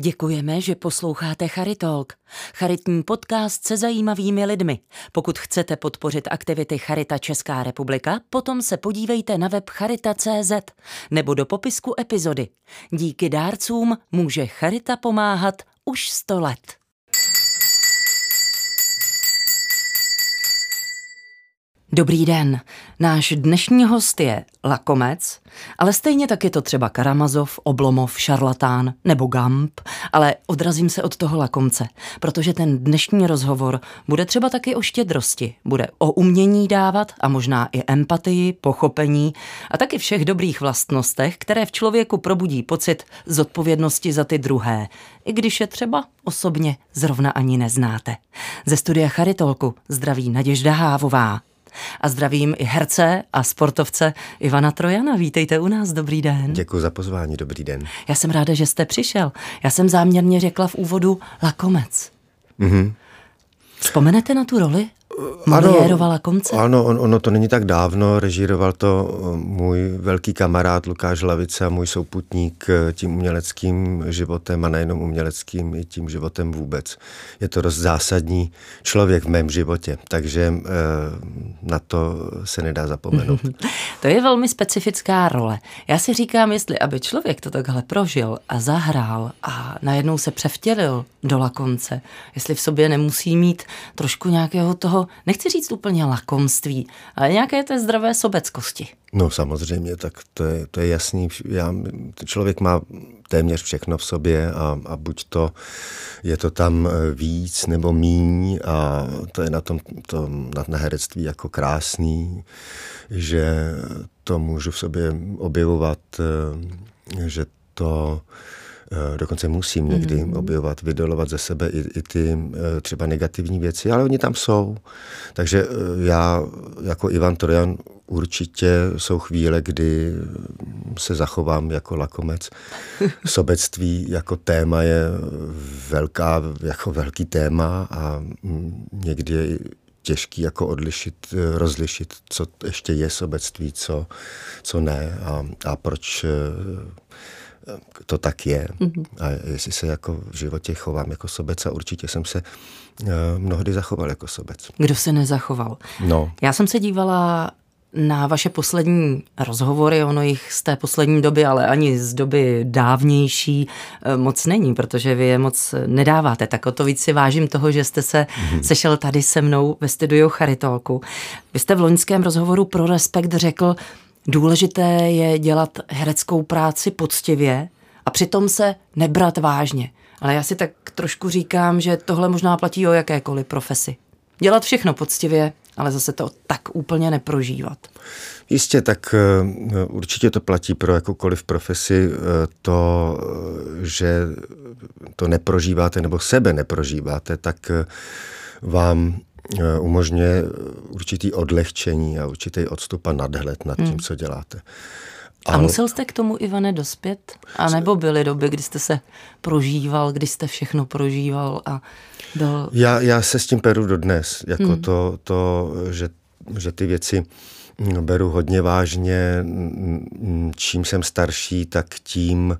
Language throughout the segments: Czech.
Děkujeme, že posloucháte Charitalk, charitní podcast se zajímavými lidmi. Pokud chcete podpořit aktivity Charita Česká republika, potom se podívejte na web charita.cz nebo do popisku epizody. Díky dárcům může Charita pomáhat už 100 let. Dobrý den. Náš dnešní host je Lakomec, ale stejně tak je to třeba Karamazov, Oblomov, Šarlatán nebo Gamp, ale odrazím se od toho Lakomce, protože ten dnešní rozhovor bude třeba taky o štědrosti, bude o umění dávat a možná i empatii, pochopení a taky všech dobrých vlastnostech, které v člověku probudí pocit zodpovědnosti za ty druhé, i když je třeba osobně zrovna ani neznáte. Ze studia Charitolku zdraví Naděžda Hávová. A zdravím i herce a sportovce Ivana Trojana. Vítejte u nás, dobrý den. Děkuji za pozvání, dobrý den. Já jsem ráda, že jste přišel. Já jsem záměrně řekla v úvodu Lakomec. Mm-hmm. Vzpomenete na tu roli? Moliérovala konce? Ano, on, ono to není tak dávno, režíroval to eh, můj velký kamarád Lukáš Lavice a můj souputník eh, tím uměleckým životem a nejenom uměleckým, i tím životem vůbec. Je to dost zásadní člověk v mém životě, takže eh, na to se nedá zapomenout. to je velmi specifická role. Já si říkám, jestli aby člověk to takhle prožil a zahrál a najednou se převtělil do lakonce, jestli v sobě nemusí mít trošku nějakého toho nechci říct úplně lakomství, ale nějaké té zdravé sobeckosti. No samozřejmě, tak to je, to je jasný. Já, člověk má téměř všechno v sobě a, a buď to je to tam eh, víc nebo míň a to je na tom to, na, herectví jako krásný, že to můžu v sobě objevovat, eh, že to dokonce musím někdy mm. objevovat, vydolovat ze sebe i, i ty eh, třeba negativní věci, ale oni tam jsou. Takže eh, já jako Ivan Torian určitě jsou chvíle, kdy se zachovám jako lakomec. Sobectví jako téma je velká, jako velký téma a mm, někdy je těžký jako odlišit, rozlišit, co ještě je sobectví, co, co ne a, a proč to tak je. Mm-hmm. A jestli se jako v životě chovám jako sobec a určitě jsem se uh, mnohdy zachoval jako sobec. Kdo se nezachoval? No. Já jsem se dívala na vaše poslední rozhovory, ono jich z té poslední doby, ale ani z doby dávnější eh, moc není, protože vy je moc nedáváte. Tak o to víc si vážím toho, že jste se mm-hmm. sešel tady se mnou ve studiu Charitolku. Vy jste v loňském rozhovoru pro Respekt řekl, Důležité je dělat hereckou práci poctivě a přitom se nebrat vážně. Ale já si tak trošku říkám, že tohle možná platí o jakékoliv profesi. Dělat všechno poctivě, ale zase to tak úplně neprožívat. Jistě, tak eh, určitě to platí pro jakoukoliv profesi. Eh, to, že to neprožíváte nebo sebe neprožíváte, tak eh, vám Eh, umožňuje určitý odlehčení a určitý odstup a nadhled nad tím, hmm. co děláte. A musel jste k tomu, Ivane, dospět? A nebo byly doby, kdy jste se prožíval, kdy jste všechno prožíval a byl... Já, já se s tím peru dodnes, jako hmm. to, to že, že ty věci beru hodně vážně. Čím jsem starší, tak tím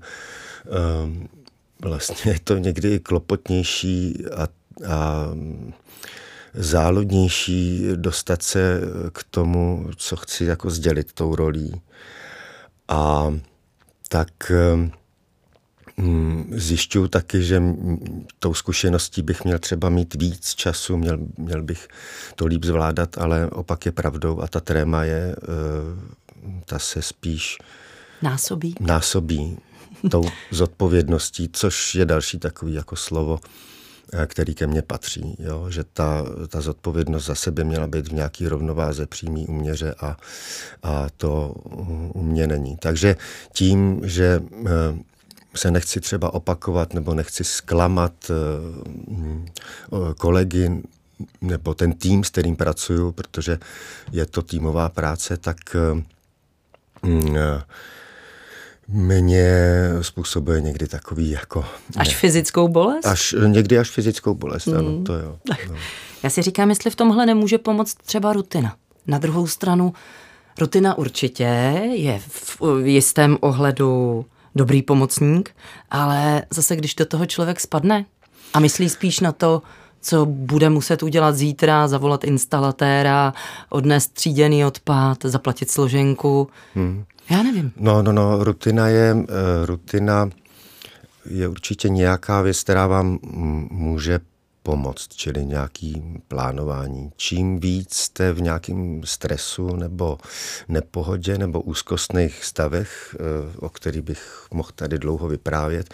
um, vlastně je to někdy klopotnější a, a záludnější dostat se k tomu, co chci jako sdělit tou rolí. A tak mm, zjišťuju taky, že tou zkušeností bych měl třeba mít víc času, měl, měl bych to líp zvládat, ale opak je pravdou a ta tréma je, eh, ta se spíš násobí, násobí tou zodpovědností, což je další takový jako slovo, který ke mně patří. Jo? Že ta, ta zodpovědnost za sebe měla být v nějaký rovnováze přímý uměře a, a to u mě není. Takže tím, že eh, se nechci třeba opakovat nebo nechci zklamat eh, kolegy nebo ten tým, s kterým pracuju, protože je to týmová práce, tak mm, mě způsobuje někdy takový jako... Až ne, fyzickou bolest? Až, někdy až fyzickou bolest, mm. ano, to jo. No. Já si říkám, jestli v tomhle nemůže pomoct třeba rutina. Na druhou stranu, rutina určitě je v jistém ohledu dobrý pomocník, ale zase když do toho člověk spadne a myslí spíš na to, co bude muset udělat zítra, zavolat instalatéra, odnést tříděný odpad, zaplatit složenku. Hmm. Já nevím. No, no, no, rutina je, uh, rutina je určitě nějaká věc, která vám může pomoct, čili nějaký plánování. Čím víc jste v nějakém stresu nebo nepohodě nebo úzkostných stavech, eh, o kterých bych mohl tady dlouho vyprávět,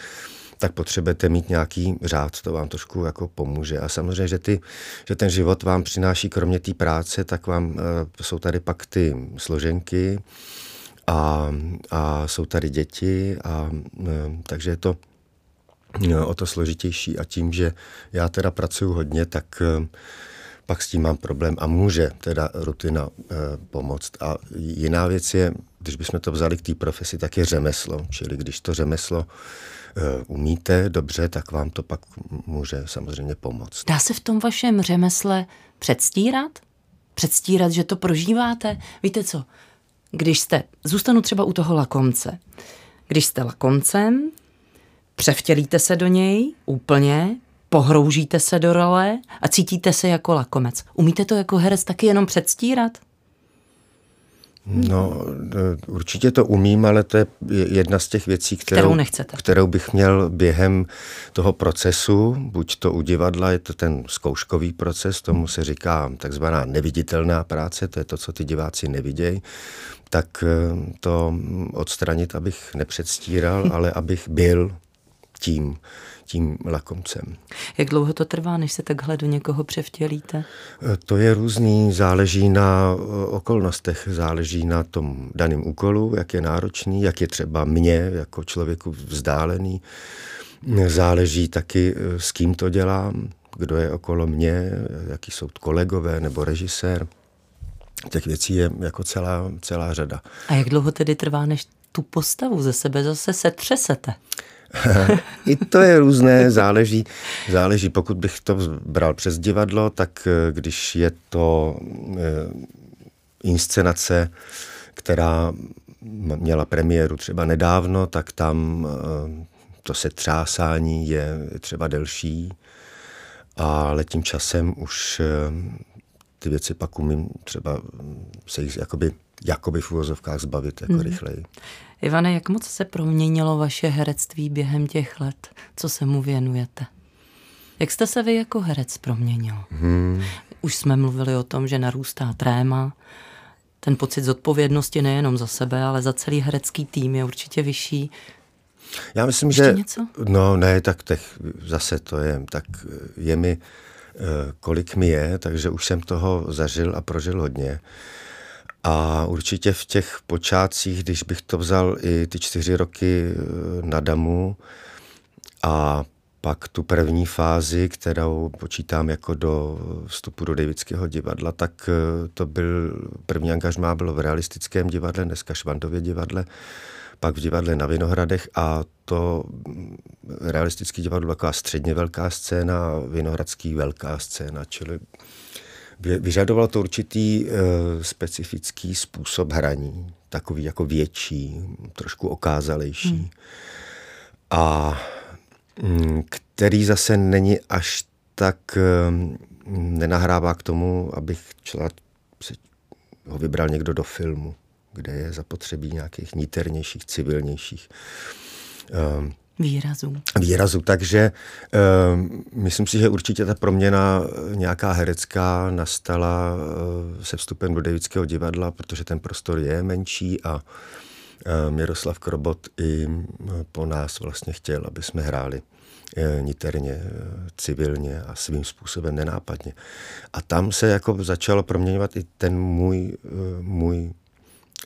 tak potřebujete mít nějaký řád, to vám trošku jako pomůže. A samozřejmě, že, ty, že ten život vám přináší kromě té práce, tak vám e, jsou tady pak ty složenky a, a jsou tady děti a e, takže je to o to složitější a tím, že já teda pracuji hodně, tak eh, pak s tím mám problém a může teda rutina e, pomoct. A jiná věc je, když bychom to vzali k té profesi, tak je řemeslo. Čili když to řemeslo umíte dobře, tak vám to pak může samozřejmě pomoct. Dá se v tom vašem řemesle předstírat? Předstírat, že to prožíváte? Víte co? Když jste, zůstanu třeba u toho lakomce. Když jste lakomcem, Převtělíte se do něj úplně, pohroužíte se do role a cítíte se jako lakomec. Umíte to jako herec taky jenom předstírat? No, určitě to umím, ale to je jedna z těch věcí, kterou, kterou, nechcete. kterou bych měl během toho procesu, buď to u divadla, je to ten zkouškový proces, tomu se říká takzvaná neviditelná práce, to je to, co ty diváci nevidějí, tak eh, to odstranit, abych nepředstíral, ale abych byl tím, tím lakomcem. Jak dlouho to trvá, než se takhle do někoho převtělíte? E, to je různý, záleží na e, okolnostech, záleží na tom daném úkolu, jak je náročný, jak je třeba mě jako člověku vzdálený. Záleží taky, e, s kým to dělám, kdo je okolo mě, jaký jsou kolegové nebo režisér. Těch věcí je jako celá, celá řada. A jak dlouho tedy trvá, než tu postavu ze sebe zase setřesete? I to je různé, záleží, záleží. Pokud bych to bral přes divadlo, tak eh, když je to eh, inscenace, která měla premiéru třeba nedávno, tak tam eh, to setřásání je třeba delší, ale tím časem už ty věci pak umím třeba se jich jakoby, jakoby v uvozovkách zbavit jako mm. rychleji. Ivane, jak moc se proměnilo vaše herectví během těch let, co se mu věnujete? Jak jste se vy jako herec proměnil? Hmm. Už jsme mluvili o tom, že narůstá tréma, ten pocit zodpovědnosti nejenom za sebe, ale za celý herecký tým je určitě vyšší. Já myslím, Ještě že... něco? No ne, tak těch, zase to je, tak je mi, eh, kolik mi je, takže už jsem toho zažil a prožil hodně. A určitě v těch počátcích, když bych to vzal i ty čtyři roky eh, na Damu a pak tu první fázi, kterou počítám jako do vstupu do Davidského divadla, tak eh, to byl, první angažmá bylo v realistickém divadle, dneska Švandově divadle, pak v divadle na Vinohradech a to mm, realistický divadlo taková středně velká scéna, Vinohradský velká scéna, čili Vyžadovalo to určitý uh, specifický způsob hraní, takový jako větší, trošku okázalejší. Hmm. A um, který zase není až tak, um, nenahrává k tomu, abych člověk ho vybral někdo do filmu, kde je zapotřebí nějakých níternějších, civilnějších um, výrazů. Výrazů, takže uh, myslím si, že určitě ta proměna eh, nějaká herecká nastala uh, se vstupem do Davidského divadla, protože ten prostor je menší a uh, Miroslav Krobot i po nás vlastně chtěl, aby jsme hráli niterně, civilně a svým způsobem nenápadně. A tam se jako začalo proměňovat i ten můj, můj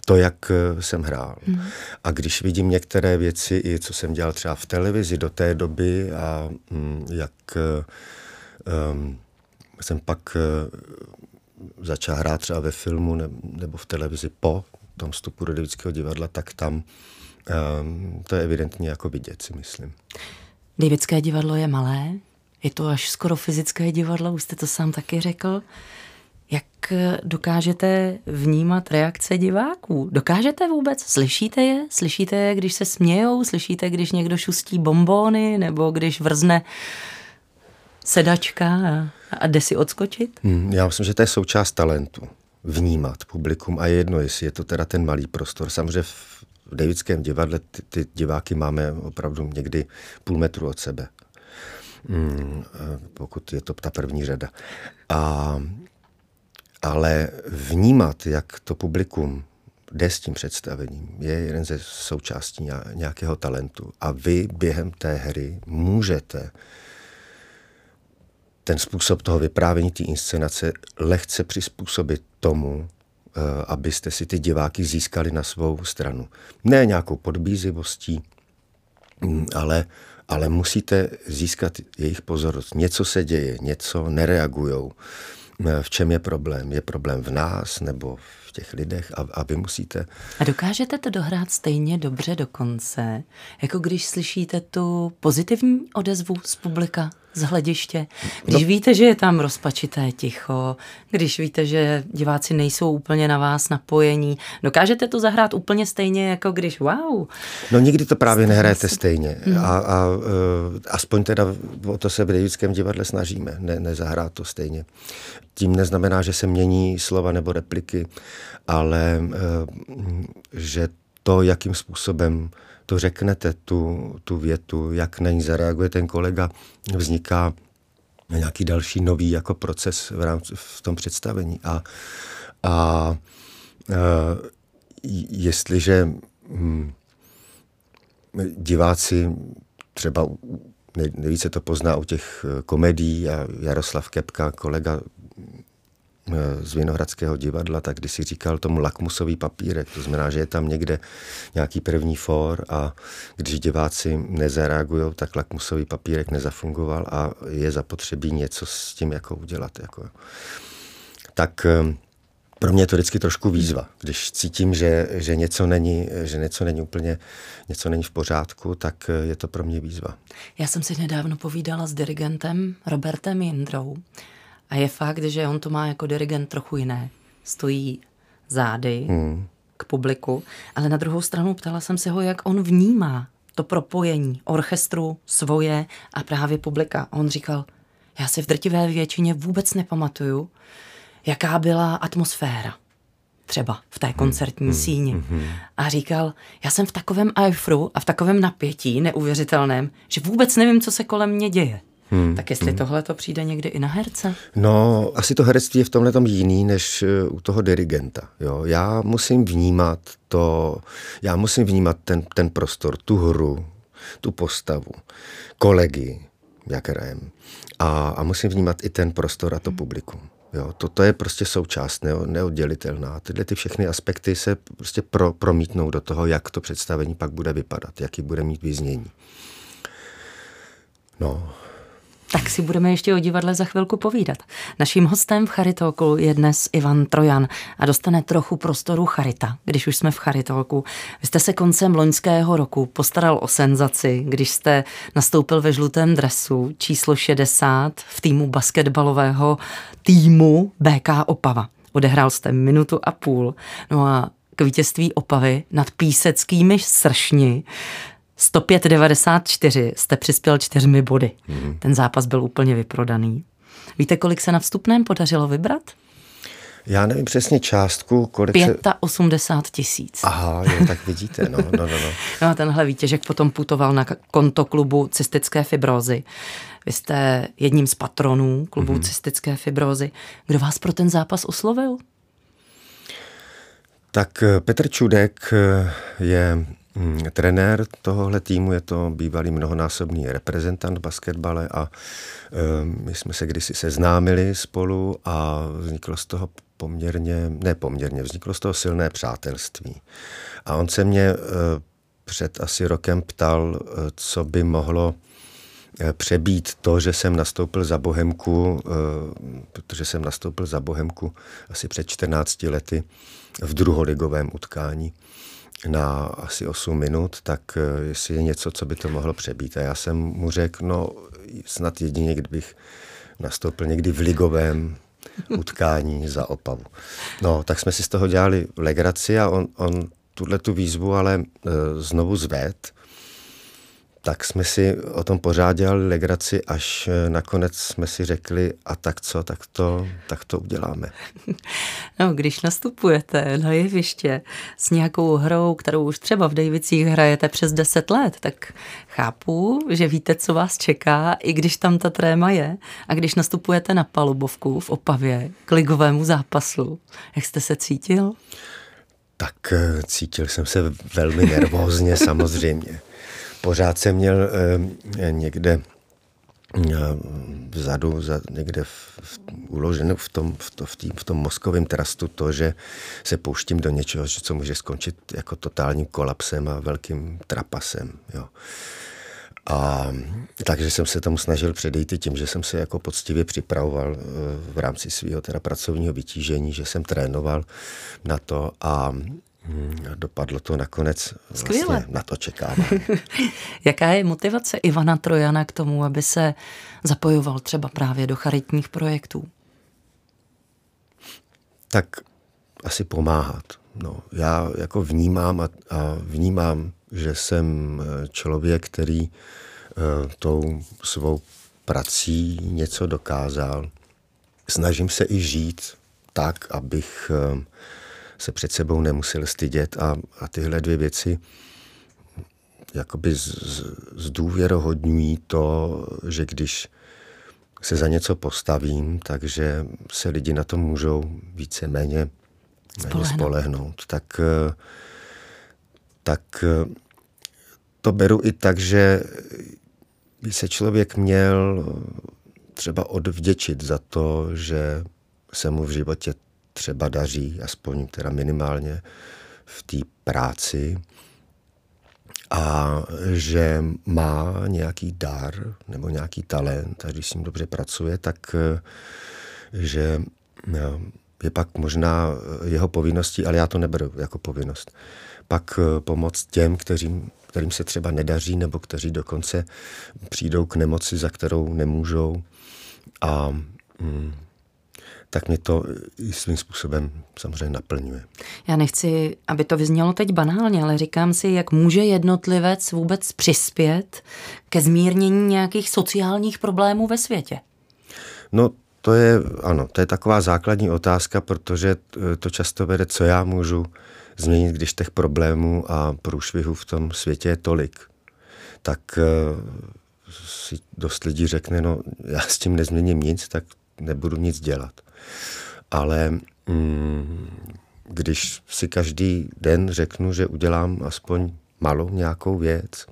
to, jak eh, jsem hrál. Hmm. A když vidím některé věci, i co jsem dělal třeba v televizi do té doby a mm, jak um, jsem pak uh, začal hrát třeba ve filmu ne, nebo v televizi po tom vstupu do Davidského divadla, tak tam um, to je evidentně jako vidět, si myslím. divadlo je malé, je to až skoro fyzické divadlo, už jste to sám taky řekl. Jak dokážete vnímat reakce diváků? Dokážete vůbec? Slyšíte je? Slyšíte je, když se smějou? Slyšíte, když někdo šustí bombóny? Nebo když vrzne sedačka a, a jde si odskočit? Hmm, já myslím, že to je součást talentu. Vnímat publikum a je jedno, jestli je to teda ten malý prostor. Samozřejmě v Davidském divadle ty, ty diváky máme opravdu někdy půl metru od sebe. Hmm, pokud je to ta první řada. A ale vnímat, jak to publikum jde s tím představením, je jeden ze součástí nějakého talentu. A vy během té hry můžete ten způsob toho vyprávění té inscenace lehce přizpůsobit tomu, eh, abyste si ty diváky získali na svou stranu. Ne nějakou podbízivostí, mm, ale, ale musíte získat jejich pozornost. Něco se děje, něco nereagujou v čem je problém. Je problém v nás nebo v těch lidech a, a vy musíte... A dokážete to dohrát stejně dobře do konce, jako když slyšíte tu pozitivní odezvu z publika? Z hlediště. Když no. víte, že je tam rozpačité ticho, když víte, že diváci nejsou úplně na vás napojení, dokážete to zahrát úplně stejně, jako když wow. No nikdy to právě nehrajete stejně. Hmm. A, a uh, aspoň teda o to se v Davidském divadle snažíme, ne, nezahrát to stejně. Tím neznamená, že se mění slova nebo repliky, ale uh, že to, jakým způsobem to řeknete, tu, tu větu, jak na ní zareaguje ten kolega, vzniká nějaký další nový jako proces v, rámci, v tom představení. A, a, a jestliže hm, diváci třeba nejvíce to pozná u těch komedií a Jaroslav Kepka, kolega z Vinohradského divadla, tak když si říkal tomu lakmusový papírek, to znamená, že je tam někde nějaký první for a když diváci nezareagují, tak lakmusový papírek nezafungoval a je zapotřebí něco s tím jako udělat. Jako. Tak ehm, pro mě je to vždycky trošku výzva. Když cítím, že, že, něco není, že něco není úplně něco není v pořádku, tak je to pro mě výzva. Já jsem si nedávno povídala s dirigentem Robertem Jindrou, a je fakt, že on to má jako dirigent trochu jiné. Stojí zády hmm. k publiku, ale na druhou stranu ptala jsem se ho, jak on vnímá to propojení orchestru, svoje a právě publika. A on říkal, já si v drtivé většině vůbec nepamatuju, jaká byla atmosféra třeba v té koncertní hmm, síni. Hmm, a říkal, já jsem v takovém eufru a v takovém napětí neuvěřitelném, že vůbec nevím, co se kolem mě děje. Hmm. Tak jestli hmm. tohle to přijde někdy i na herce? No, asi to herectví je v tomhle tom jiný než eh, u toho dirigenta. Jo? Já musím vnímat to, já musím vnímat ten, ten prostor, tu hru, tu postavu, kolegy, jak hrajem. A, a musím vnímat i ten prostor a to hmm. publikum. Jo, to, to je prostě součást ne, neoddělitelná. Tyhle ty všechny aspekty se prostě pro, promítnou do toho, jak to představení pak bude vypadat, jaký bude mít vyznění. No, tak si budeme ještě o divadle za chvilku povídat. Naším hostem v Charitalku je dnes Ivan Trojan a dostane trochu prostoru Charita, když už jsme v Charitalku. Vy jste se koncem loňského roku postaral o senzaci, když jste nastoupil ve žlutém dresu číslo 60 v týmu basketbalového týmu BK Opava. Odehrál jste minutu a půl. No a k vítězství Opavy nad píseckými sršni 105,94 jste přispěl čtyřmi body. Mm. Ten zápas byl úplně vyprodaný. Víte, kolik se na vstupném podařilo vybrat? Já nevím přesně částku, kolik 85 tisíc. Se... Aha, jo, tak vidíte, no, no, no. No, no a tenhle vítěžek potom putoval na konto klubu cystické fibrózy. Vy jste jedním z patronů klubu mm-hmm. cystické fibrózy. Kdo vás pro ten zápas oslovil? Tak eh, Petr Čudek eh, je trenér tohohle týmu je to bývalý mnohonásobný reprezentant v basketbale a my jsme se kdysi seznámili spolu a vzniklo z toho poměrně, ne poměrně, vzniklo z toho silné přátelství. A on se mě e, před asi rokem ptal, e, co by mohlo e, přebít to, že jsem nastoupil za Bohemku, protože jsem nastoupil za Bohemku asi před 14 lety v druholigovém utkání na asi 8 minut, tak eh, jestli je něco, co by to mohlo přebít. A já jsem mu řekl, no snad jedině, kdybych nastoupil někdy v ligovém utkání za Opavu. No, tak jsme si z toho dělali legraci a on, on tuhle tu výzvu ale e, znovu zved tak jsme si o tom pořád dělali legraci, až eh, nakonec jsme si řekli, a tak co, tak to, tak to uděláme. No, když nastupujete na jeviště s nějakou hrou, kterou už třeba v Davicích hrajete přes 10 let, tak chápu, že víte, co vás čeká, i když tam ta tréma je. A když nastupujete na palubovku v Opavě k ligovému zápasu, jak jste se cítil? Tak eh, cítil jsem se velmi nervózně samozřejmě pořád jsem měl eh, někde eh, vzadu, za, někde v, v, uloženo v tom, v, to, v, tý, v tom mozkovém trastu to, že se pouštím do něčeho, co může skončit jako totálním kolapsem a velkým trapasem. Jo. A takže jsem se tomu snažil předejít tím, že jsem se jako poctivě připravoval eh, v rámci svého teda pracovního vytížení, že jsem trénoval na to a dopadlo to nakonec Skvěle. vlastně na to čekám. Jaká je motivace Ivana Trojana k tomu, aby se zapojoval třeba právě do charitních projektů? Tak asi pomáhat. No, já jako vnímám a, a vnímám, že jsem eh, člověk, který uh, tou svou prací něco dokázal. Snažím se i žít tak, abych uh, se před sebou nemusel stydět a, a tyhle dvě věci jakoby z, z, zdůvěrohodňují to, že když se za něco postavím, takže se lidi na to můžou více-méně spolehnout. spolehnout. Tak, tak to beru i tak, že by se člověk měl třeba odvděčit za to, že se mu v životě třeba daří, aspoň teda minimálně v té práci, a že má nějaký dar nebo nějaký talent a když s ním dobře pracuje, tak že je pak možná jeho povinností, ale já to neberu jako povinnost, pak pomoct těm, kterým, kterým se třeba nedaří nebo kteří dokonce přijdou k nemoci, za kterou nemůžou. A mm, tak mě to svým způsobem samozřejmě naplňuje. Já nechci, aby to vyznělo teď banálně, ale říkám si, jak může jednotlivec vůbec přispět ke zmírnění nějakých sociálních problémů ve světě. No, to je, ano, to je taková základní otázka, protože to často vede, co já můžu změnit, když těch problémů a průšvihů v tom světě je tolik. Tak eh, si dost lidí řekne, no já s tím nezměním nic, tak nebudu nic dělat ale mm, když si každý den řeknu, že udělám aspoň malou nějakou věc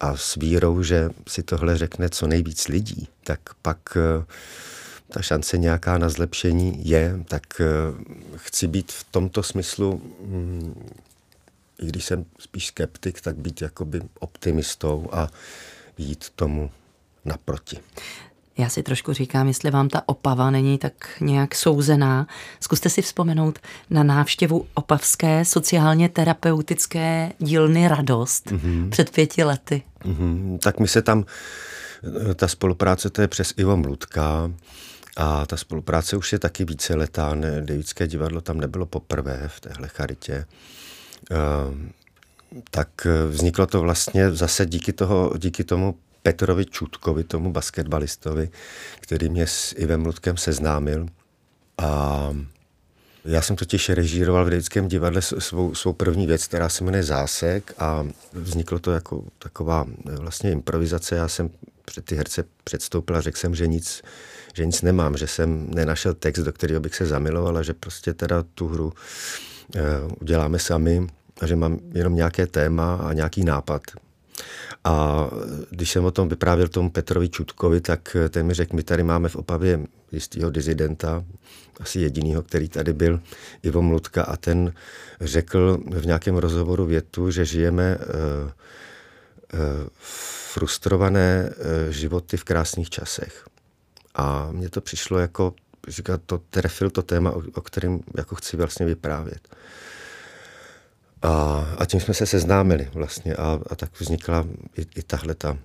a s vírou, že si tohle řekne co nejvíc lidí, tak pak eh, ta šance nějaká na zlepšení je, tak eh, chci být v tomto smyslu, mm, i když jsem spíš skeptik, tak být jakoby optimistou a jít tomu naproti. Já si trošku říkám, jestli vám ta opava není tak nějak souzená. Zkuste si vzpomenout na návštěvu opavské sociálně terapeutické dílny Radost mm-hmm. před pěti lety. Mm-hmm. Tak my se tam, ta spolupráce to je přes Ivo Mludka a ta spolupráce už je taky více letá. Ne, divadlo tam nebylo poprvé v téhle charitě. Uh, tak vzniklo to vlastně zase díky, toho, díky tomu Petrovi Čutkovi, tomu basketbalistovi, který mě s Ivem Ludkem seznámil. A já jsem totiž režíroval v Devickém divadle svou, svou první věc, která se jmenuje Zásek a vzniklo to jako taková vlastně improvizace. Já jsem před ty herce předstoupil a řekl jsem, že nic, že nic nemám, že jsem nenašel text, do kterého bych se zamiloval a že prostě teda tu hru uh, uděláme sami a že mám jenom nějaké téma a nějaký nápad. A když jsem o tom vyprávěl tomu Petrovi Čutkovi, tak ten mi řekl, my tady máme v Opavě jistého dizidenta, asi jedinýho, který tady byl, Ivo Mludka, a ten řekl v nějakém rozhovoru větu, že žijeme uh, uh, frustrované uh, životy v krásných časech. A mně to přišlo jako, říká, to trefil to téma, o, o kterém jako chci vlastně vyprávět. A, a tím jsme se seznámili vlastně a, a tak vznikla i, i tahle ta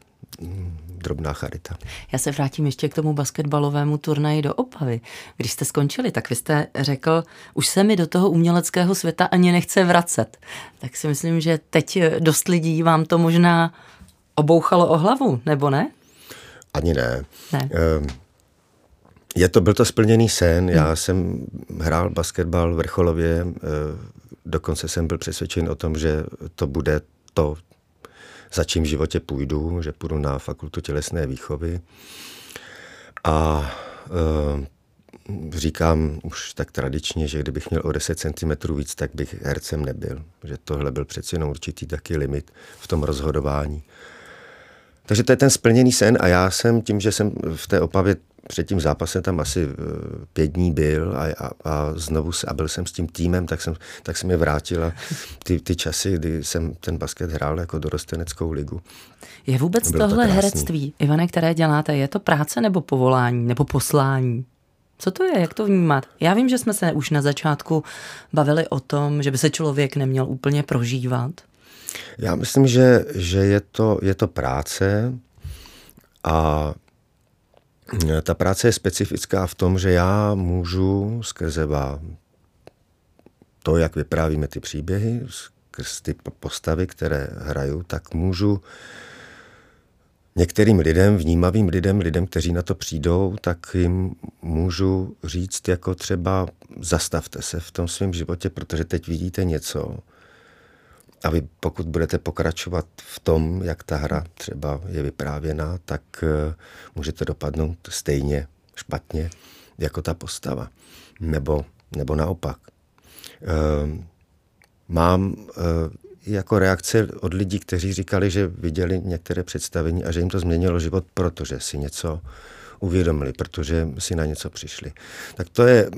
drobná charita. Já se vrátím ještě k tomu basketbalovému turnaji do Opavy. Když jste skončili, tak vy jste řekl, už se mi do toho uměleckého světa ani nechce vracet. Tak si myslím, že teď dost lidí vám to možná obouchalo o hlavu, nebo ne? Ani ne. ne. Ehm, je to, byl to splněný sen. Já hmm. jsem hrál basketbal vrcholově, ehm, dokonce jsem byl přesvědčen o tom, že to bude to, za čím v životě půjdu, že půjdu na fakultu tělesné výchovy. A e, říkám už tak tradičně, že kdybych měl o 10 cm víc, tak bych hercem nebyl. Že tohle byl přeci jenom určitý taky limit v tom rozhodování. Takže to je ten splněný sen a já jsem tím, že jsem v té Opavě před tím zápasem tam asi eh, pět dní byl a, a, a znovu se, a byl jsem s tím týmem, tak jsem, tak jsem je vrátila ty, ty časy, kdy jsem ten basket hrál jako dorosteneckou ligu. Je vůbec Bylo tohle to herectví, Ivane, které děláte, je to práce nebo povolání nebo poslání? Co to je, jak to vnímat? Já vím, že jsme se už na začátku bavili o tom, že by se člověk neměl úplně prožívat. Já myslím, že, že je, to, je to práce a ta práce je specifická v tom, že já můžu skrze to, jak vyprávíme ty příběhy, skrz ty postavy, které hraju, tak můžu některým lidem, vnímavým lidem, lidem, kteří na to přijdou, tak jim můžu říct jako třeba zastavte se v tom svém životě, protože teď vidíte něco, a vy pokud budete pokračovat v tom, jak ta hra třeba je vyprávěná, tak uh, můžete dopadnout stejně špatně jako ta postava. Nebo, nebo naopak. Uh, mám uh, jako reakce od lidí, kteří říkali, že viděli některé představení a že jim to změnilo život, protože si něco uvědomili, protože si na něco přišli. Tak to je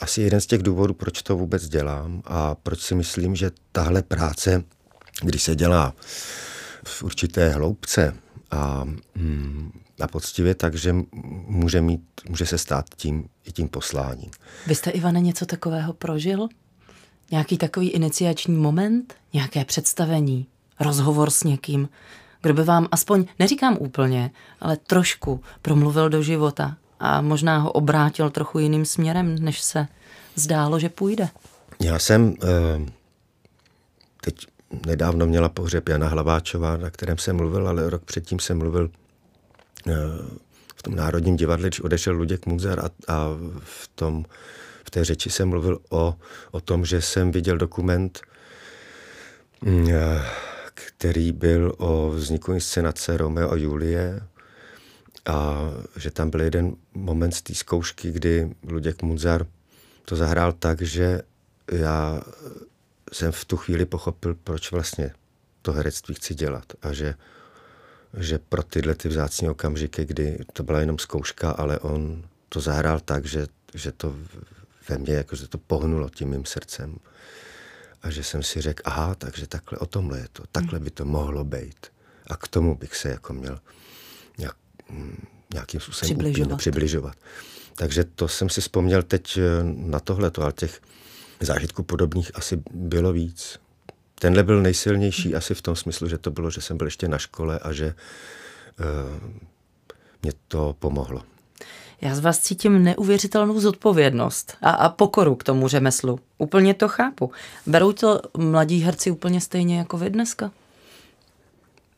asi jeden z těch důvodů, proč to vůbec dělám a proč si myslím, že tahle práce, když se dělá v určité hloubce a, mm, a poctivě, takže může, mít, může se stát tím i tím posláním. Vy jste, Ivane, něco takového prožil? Nějaký takový iniciační moment? Nějaké představení? Rozhovor s někým? Kdo by vám aspoň, neříkám úplně, ale trošku promluvil do života a možná ho obrátil trochu jiným směrem, než se zdálo, že půjde. Já jsem eh, teď nedávno měla pohřeb Jana Hlaváčova, na kterém jsem mluvil, ale rok předtím jsem mluvil eh, v tom Národním divadle, když odešel Luděk Munzer a, a v, tom, v té řeči jsem mluvil o, o tom, že jsem viděl dokument, mm, eh, který byl o vzniku inscenace Romeo a Julie a že tam byl jeden moment z té zkoušky, kdy Luděk Munzar to zahrál tak, že já jsem v tu chvíli pochopil, proč vlastně to herectví chci dělat a že, že pro tyhle ty vzácní okamžiky, kdy to byla jenom zkouška, ale on to zahrál tak, že, že to ve mně, jako, že to pohnulo tím mým srdcem. A že jsem si řekl, aha, takže takhle o tomhle je to, takhle by to mohlo být. A k tomu bych se jako měl nějakým způsobem přibližovat. přibližovat. Takže to jsem si vzpomněl teď eh, na tohle, ale těch zážitků podobných asi bylo víc. Tenhle byl nejsilnější hmm. asi v tom smyslu, že to bylo, že jsem byl ještě na škole a že uh, mě to pomohlo. Já z vás cítím neuvěřitelnou zodpovědnost a, a pokoru k tomu řemeslu. Úplně to chápu. Berou to mladí herci úplně stejně jako vy dneska?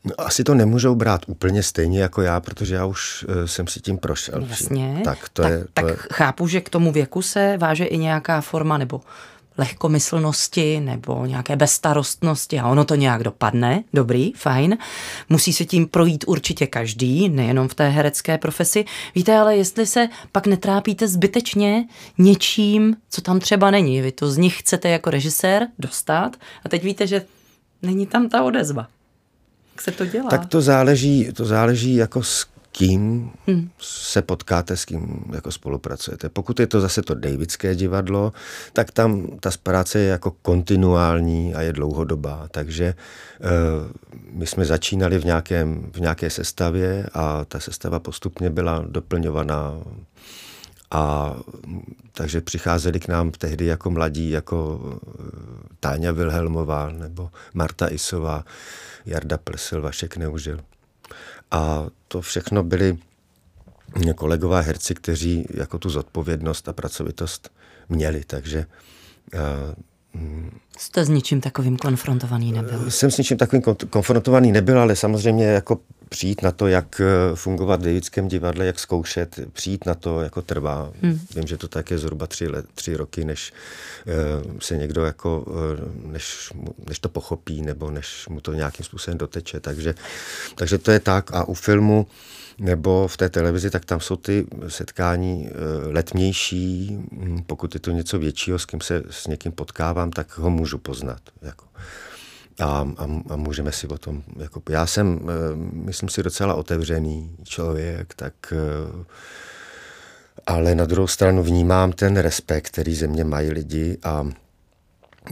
No, asi to nemůžou brát úplně stejně jako já, protože já už uh, jsem si tím prošel. Jasně. Tak, to tak, je, to tak je... chápu, že k tomu věku se váže i nějaká forma nebo lehkomyslnosti nebo nějaké bezstarostnosti a ono to nějak dopadne, dobrý, fajn. Musí se tím projít určitě každý, nejenom v té herecké profesi. Víte, ale jestli se pak netrápíte zbytečně něčím, co tam třeba není, vy to z nich chcete jako režisér dostat a teď víte, že není tam ta odezva. Jak se to dělá? Tak to záleží, to záleží jako s kým hmm. se potkáte, s kým jako spolupracujete. Pokud je to zase to Davidské divadlo, tak tam ta práce je jako kontinuální a je dlouhodobá. Takže uh, my jsme začínali v, nějakém, v nějaké sestavě a ta sestava postupně byla doplňovaná A takže přicházeli k nám tehdy jako mladí, jako Táňa Vilhelmová nebo Marta Isová, Jarda Plsel, Vašek Neužil. A to všechno byli kolegové herci, kteří jako tu zodpovědnost a pracovitost měli, takže Jste s ničím takovým konfrontovaný nebyl? Jsem s ničím takovým konfrontovaný nebyl, ale samozřejmě jako přijít na to, jak eh, fungovat v Davidském divadle, jak zkoušet, přijít na to jako trvá. Hmm. Vím, že to tak je zhruba tři, let, tři roky, než uh, se někdo jako, uh, než, než to pochopí, nebo než mu to nějakým způsobem doteče. Takže, takže to je tak. A u filmu nebo v té televizi, tak tam jsou ty setkání eh, letmější, hm, pokud je to něco většího, s kým se s někým potkávám, tak ho můžu poznat. Jako. A, a, a můžeme si o tom, jako, já jsem, eh, myslím si, docela otevřený člověk, tak eh, ale na druhou stranu vnímám ten respekt, který ze mě mají lidi a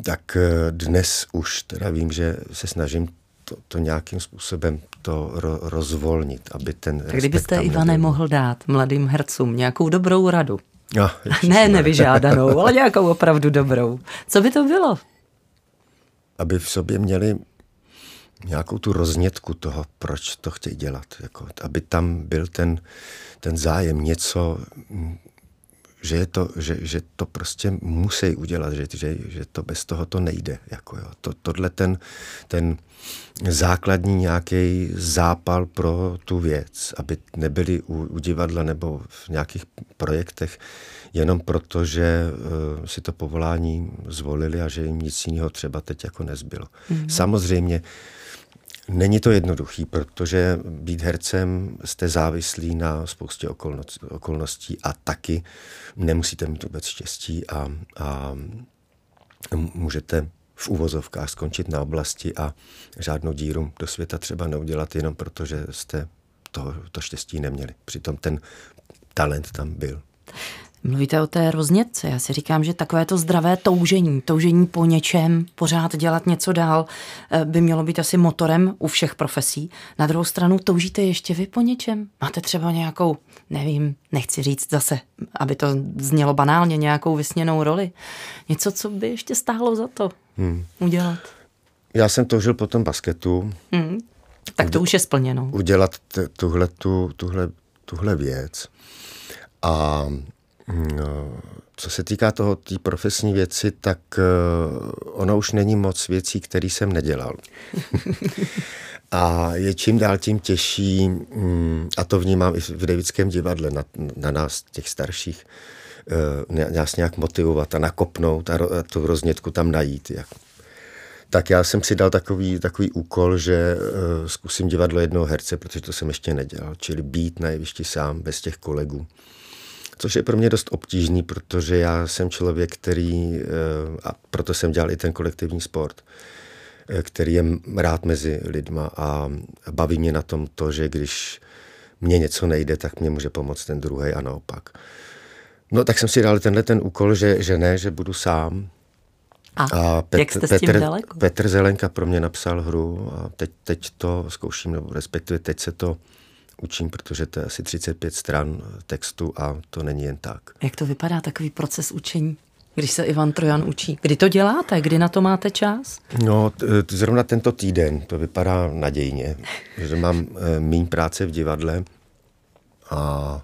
tak dnes už teda vím, že se snažím to, to nějakým způsobem to ro, rozvolnit, aby ten Tak kdybyste, Ivane, nebyl. mohl dát mladým hercům nějakou dobrou radu, no, ne nevyžádanou, ale nějakou opravdu dobrou, co by to bylo? Aby v sobě měli nějakou tu roznětku toho, proč to chtějí dělat. Jako, aby tam byl ten, ten zájem, něco, že, je to, že, že to prostě musí udělat, že, že, že to bez toho to nejde. Jako jo. To, tohle ten, ten základní nějaký zápal pro tu věc, aby nebyli u, u divadla nebo v nějakých projektech jenom proto, že uh, si to povolání zvolili a že jim nic jiného třeba teď jako nezbylo. Mm-hmm. Samozřejmě Není to jednoduchý, protože být hercem jste závislí na spoustě okolností a taky nemusíte mít vůbec štěstí a, a můžete v úvozovkách skončit na oblasti a žádnou díru do světa třeba neudělat jenom proto, že jste to, to štěstí neměli. Přitom ten talent tam byl. Mluvíte o té roznětce. Já si říkám, že takové to zdravé toužení, toužení po něčem, pořád dělat něco dál, eh, by mělo být asi motorem u všech profesí. Na druhou stranu toužíte ještě vy po něčem? Máte třeba nějakou, nevím, nechci říct zase, aby to znělo banálně, nějakou vysněnou roli. Něco, co by ještě stálo za to hmm. udělat? Já jsem toužil po tom basketu. Hmm. Tak to už je splněno. Udělat tuhle, tu, tuhle, tuhle věc. A co se týká toho, té profesní věci, tak uh, ono už není moc věcí, které jsem nedělal. a je čím dál tím těžší, um, a to vnímám i v Davidském divadle, na, na nás, těch starších, uh, nás nějak motivovat a nakopnout a, a tu roznětku tam najít. Jak. Tak já jsem si dal takový, takový úkol, že uh, zkusím divadlo jednoho herce, protože to jsem ještě nedělal, čili být na jevišti sám, bez těch kolegů což je pro mě dost obtížný, protože já jsem člověk, který, eh, a proto jsem dělal i ten kolektivní sport, eh, který je rád mezi lidma a baví mě na tom to, že když mně něco nejde, tak mě může pomoct ten druhý a naopak. No tak jsem si dal tenhle ten úkol, že, že ne, že budu sám. A, a Pet, jak jste Petr, s tím daleko? Petr Zelenka pro mě napsal hru a teď, teď to zkouším, nebo respektive teď se to učím, protože to je asi 35 stran textu a to není jen tak. Jak to vypadá, takový proces učení? Když se Ivan Trojan učí. Kdy to děláte? Kdy na to máte čas? No, zrovna tento týden to vypadá nadějně, že mám e, méně práce v divadle a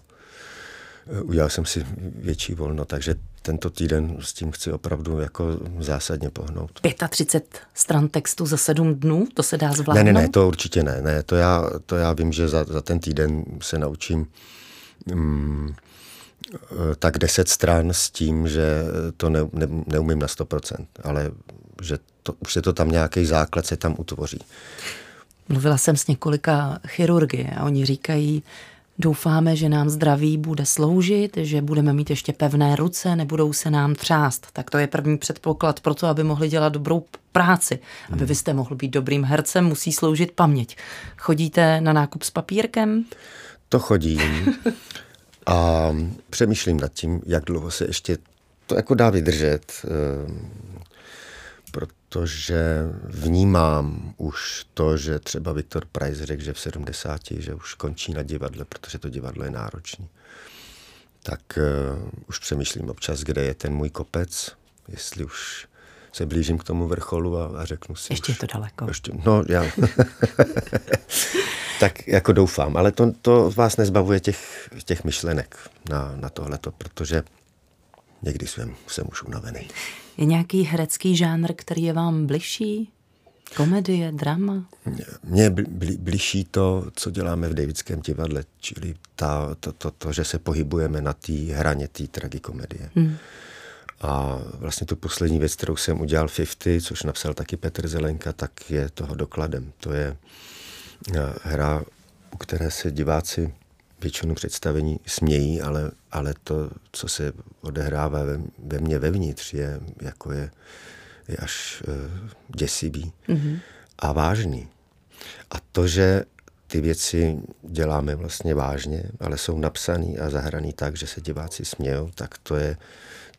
e, udělal jsem si větší volno, takže tento týden s tím chci opravdu jako zásadně pohnout. 35 stran textu za sedm dnů, to se dá zvládnout? Ne, ne, ne, to určitě ne. ne to, já, to já vím, že za, za ten týden se naučím mm, tak 10 stran s tím, že to ne, ne, neumím na 100%, ale že to, už se to tam nějaký základ se tam utvoří. Mluvila jsem s několika chirurgy a oni říkají, Doufáme, že nám zdraví bude sloužit, že budeme mít ještě pevné ruce, nebudou se nám třást. Tak to je první předpoklad pro to, aby mohli dělat dobrou práci. Aby hmm. vy jste mohl být dobrým hercem, musí sloužit paměť. Chodíte na nákup s papírkem? To chodím. A přemýšlím nad tím, jak dlouho se ještě to jako dá vydržet. Protože vnímám už to, že třeba Viktor Price řekl, že v 70, že už končí na divadle, protože to divadlo je náročné. tak uh, už přemýšlím občas, kde je ten můj kopec, jestli už se blížím k tomu vrcholu a, a řeknu si. Ještě už, je to daleko. Ještě, no, já. tak jako doufám, ale to, to vás nezbavuje těch, těch myšlenek na, na tohleto, protože někdy jsem, jsem už unavený. Je nějaký herecký žánr, který je vám bližší? Komedie, drama? Mně je bli, bližší to, co děláme v Davidském divadle, čili ta, to, to, to, že se pohybujeme na té hraně té tragikomedie. Hmm. A vlastně tu poslední věc, kterou jsem udělal 50, což napsal taky Petr Zelenka, tak je toho dokladem. To je eh, hra, u které se diváci většinu představení smějí, ale, ale to, co se odehrává ve, ve mně vevnitř, je, jako je, je až uh, děsivý mm-hmm. a vážný. A to, že ty věci děláme vlastně vážně, ale jsou napsaný a zahraný tak, že se diváci smějou, tak to je,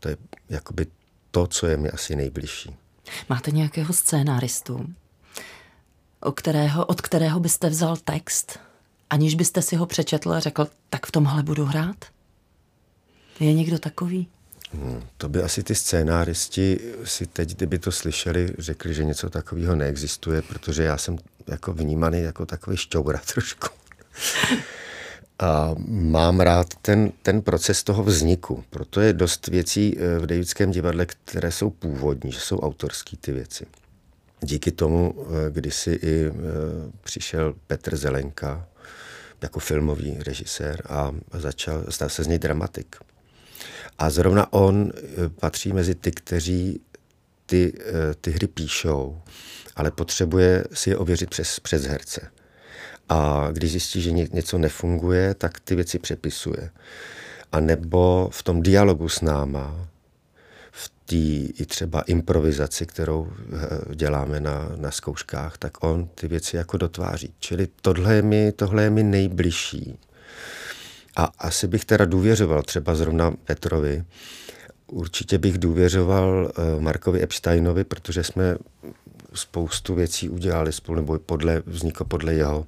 to je jakoby to, co je mi asi nejbližší. Máte nějakého scénáristu, o kterého, od kterého byste vzal text, aniž byste si ho přečetl a řekl, tak v tomhle budu hrát? Je někdo takový? Hmm, to by asi ty scénáristi si teď, kdyby to slyšeli, řekli, že něco takového neexistuje, protože já jsem jako vnímaný jako takový šťoura trošku. A mám rád ten, ten proces toho vzniku. Proto je dost věcí eh, v Davidském divadle, které jsou původní, že jsou autorský ty věci. Díky tomu eh, kdysi i eh, přišel Petr Zelenka jako filmový režisér a začal, stal se z něj dramatik. A zrovna on patří mezi ty, kteří ty, ty hry píšou, ale potřebuje si je ověřit přes, přes herce. A když zjistí, že něco nefunguje, tak ty věci přepisuje. A nebo v tom dialogu s náma, v té i třeba improvizaci, kterou eh, děláme na, na zkouškách, tak on ty věci jako dotváří. Čili tohle je mi, tohle je mi nejbližší. A asi bych teda důvěřoval třeba zrovna Petrovi, Určitě bych důvěřoval eh, Markovi Epsteinovi, protože jsme spoustu věcí udělali spolu, nebo podle, vzniklo podle jeho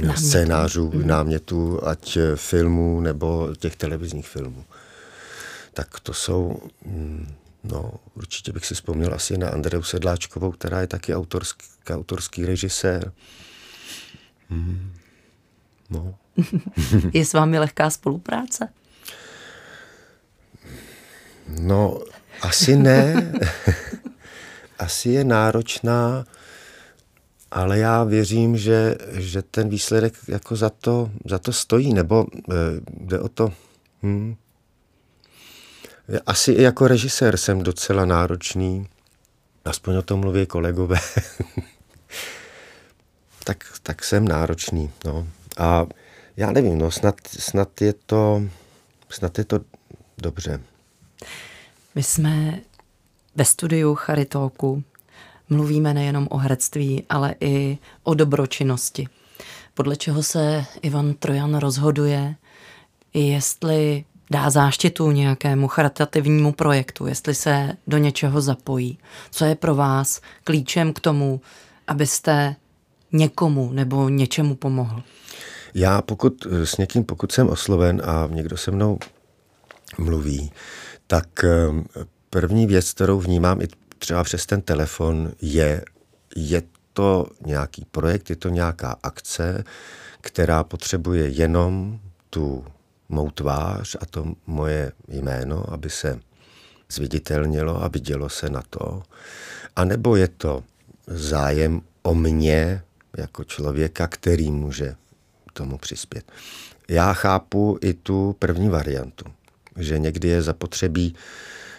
námětů. scénářů, mm. námětů, ať filmů nebo těch televizních filmů. Tak to jsou, mm, no určitě bych si vzpomněl asi na Andreu Sedláčkovou, která je taky autorský, autorský režisér. Mm, no. je s vámi lehká spolupráce? No, asi ne. asi je náročná ale já věřím, že, že ten výsledek jako za to, za to stojí, nebo e, jde o to. Hm. Asi i jako režisér jsem docela náročný, aspoň o tom mluví kolegové. tak, tak jsem náročný. No. A já nevím, no, snad, snad, je to, snad je to dobře. My jsme ve studiu Charitóku mluvíme nejenom o herectví, ale i o dobročinnosti. Podle čeho se Ivan Trojan rozhoduje, jestli dá záštitu nějakému charitativnímu projektu, jestli se do něčeho zapojí. Co je pro vás klíčem k tomu, abyste někomu nebo něčemu pomohl? Já pokud s někým, pokud jsem osloven a někdo se mnou mluví, tak eh, první věc, kterou vnímám i třeba přes ten telefon je, je to nějaký projekt, je to nějaká akce, která potřebuje jenom tu mou tvář a to moje jméno, aby se zviditelnilo a vidělo se na to. A nebo je to zájem o mě jako člověka, který může tomu přispět. Já chápu i tu první variantu, že někdy je zapotřebí,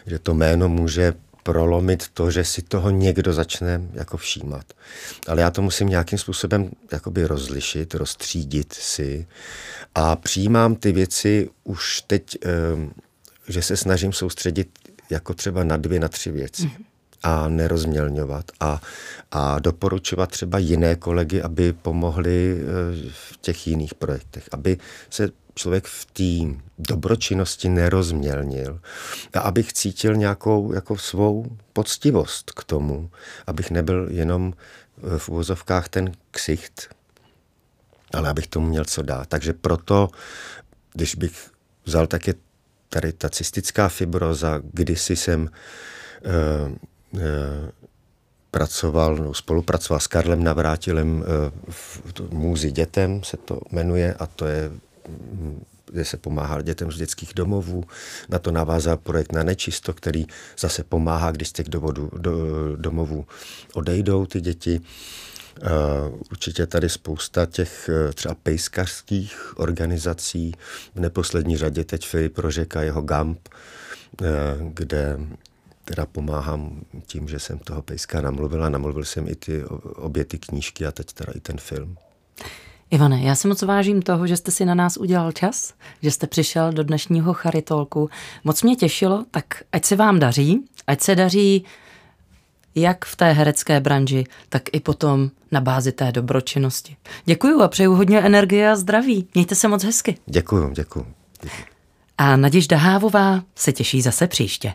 že to jméno může prolomit to, že si toho někdo začne jako všímat. Ale já to musím nějakým způsobem jakoby rozlišit, rozstřídit si a přijímám ty věci už teď, ehm, že se snažím soustředit jako třeba na dvě, na tři věci. A nerozmělňovat a, a doporučovat třeba jiné kolegy, aby pomohli eh, v těch jiných projektech, aby se člověk v té dobročinnosti nerozmělnil a abych cítil nějakou jako svou poctivost k tomu, abych nebyl jenom v úvozovkách ten ksicht, ale abych tomu měl co dát. Takže proto, když bych vzal také tady ta cystická fibroza, kdysi jsem uh, uh, pracoval, no, spolupracoval s Karlem Navrátilem uh, v Můzi dětem, se to jmenuje, a to je kde se pomáhá dětem z dětských domovů. Na to navázal projekt na nečisto, který zase pomáhá, když z těch dovodu, do, domovů odejdou ty děti. Uh, určitě tady spousta těch uh, třeba pejskařských organizací, v neposlední řadě teď Filip Rožek a jeho GAMP, uh, kde teda pomáhám tím, že jsem toho pejska namluvil a namluvil jsem i ty obě ty knížky a teď teda i ten film. Ivane, já si moc vážím toho, že jste si na nás udělal čas, že jste přišel do dnešního Charitolku. Moc mě těšilo, tak ať se vám daří, ať se daří jak v té herecké branži, tak i potom na bázi té dobročinnosti. Děkuju a přeju hodně energie a zdraví. Mějte se moc hezky. Děkuju, děkuju. A Naděžda Hávová se těší zase příště.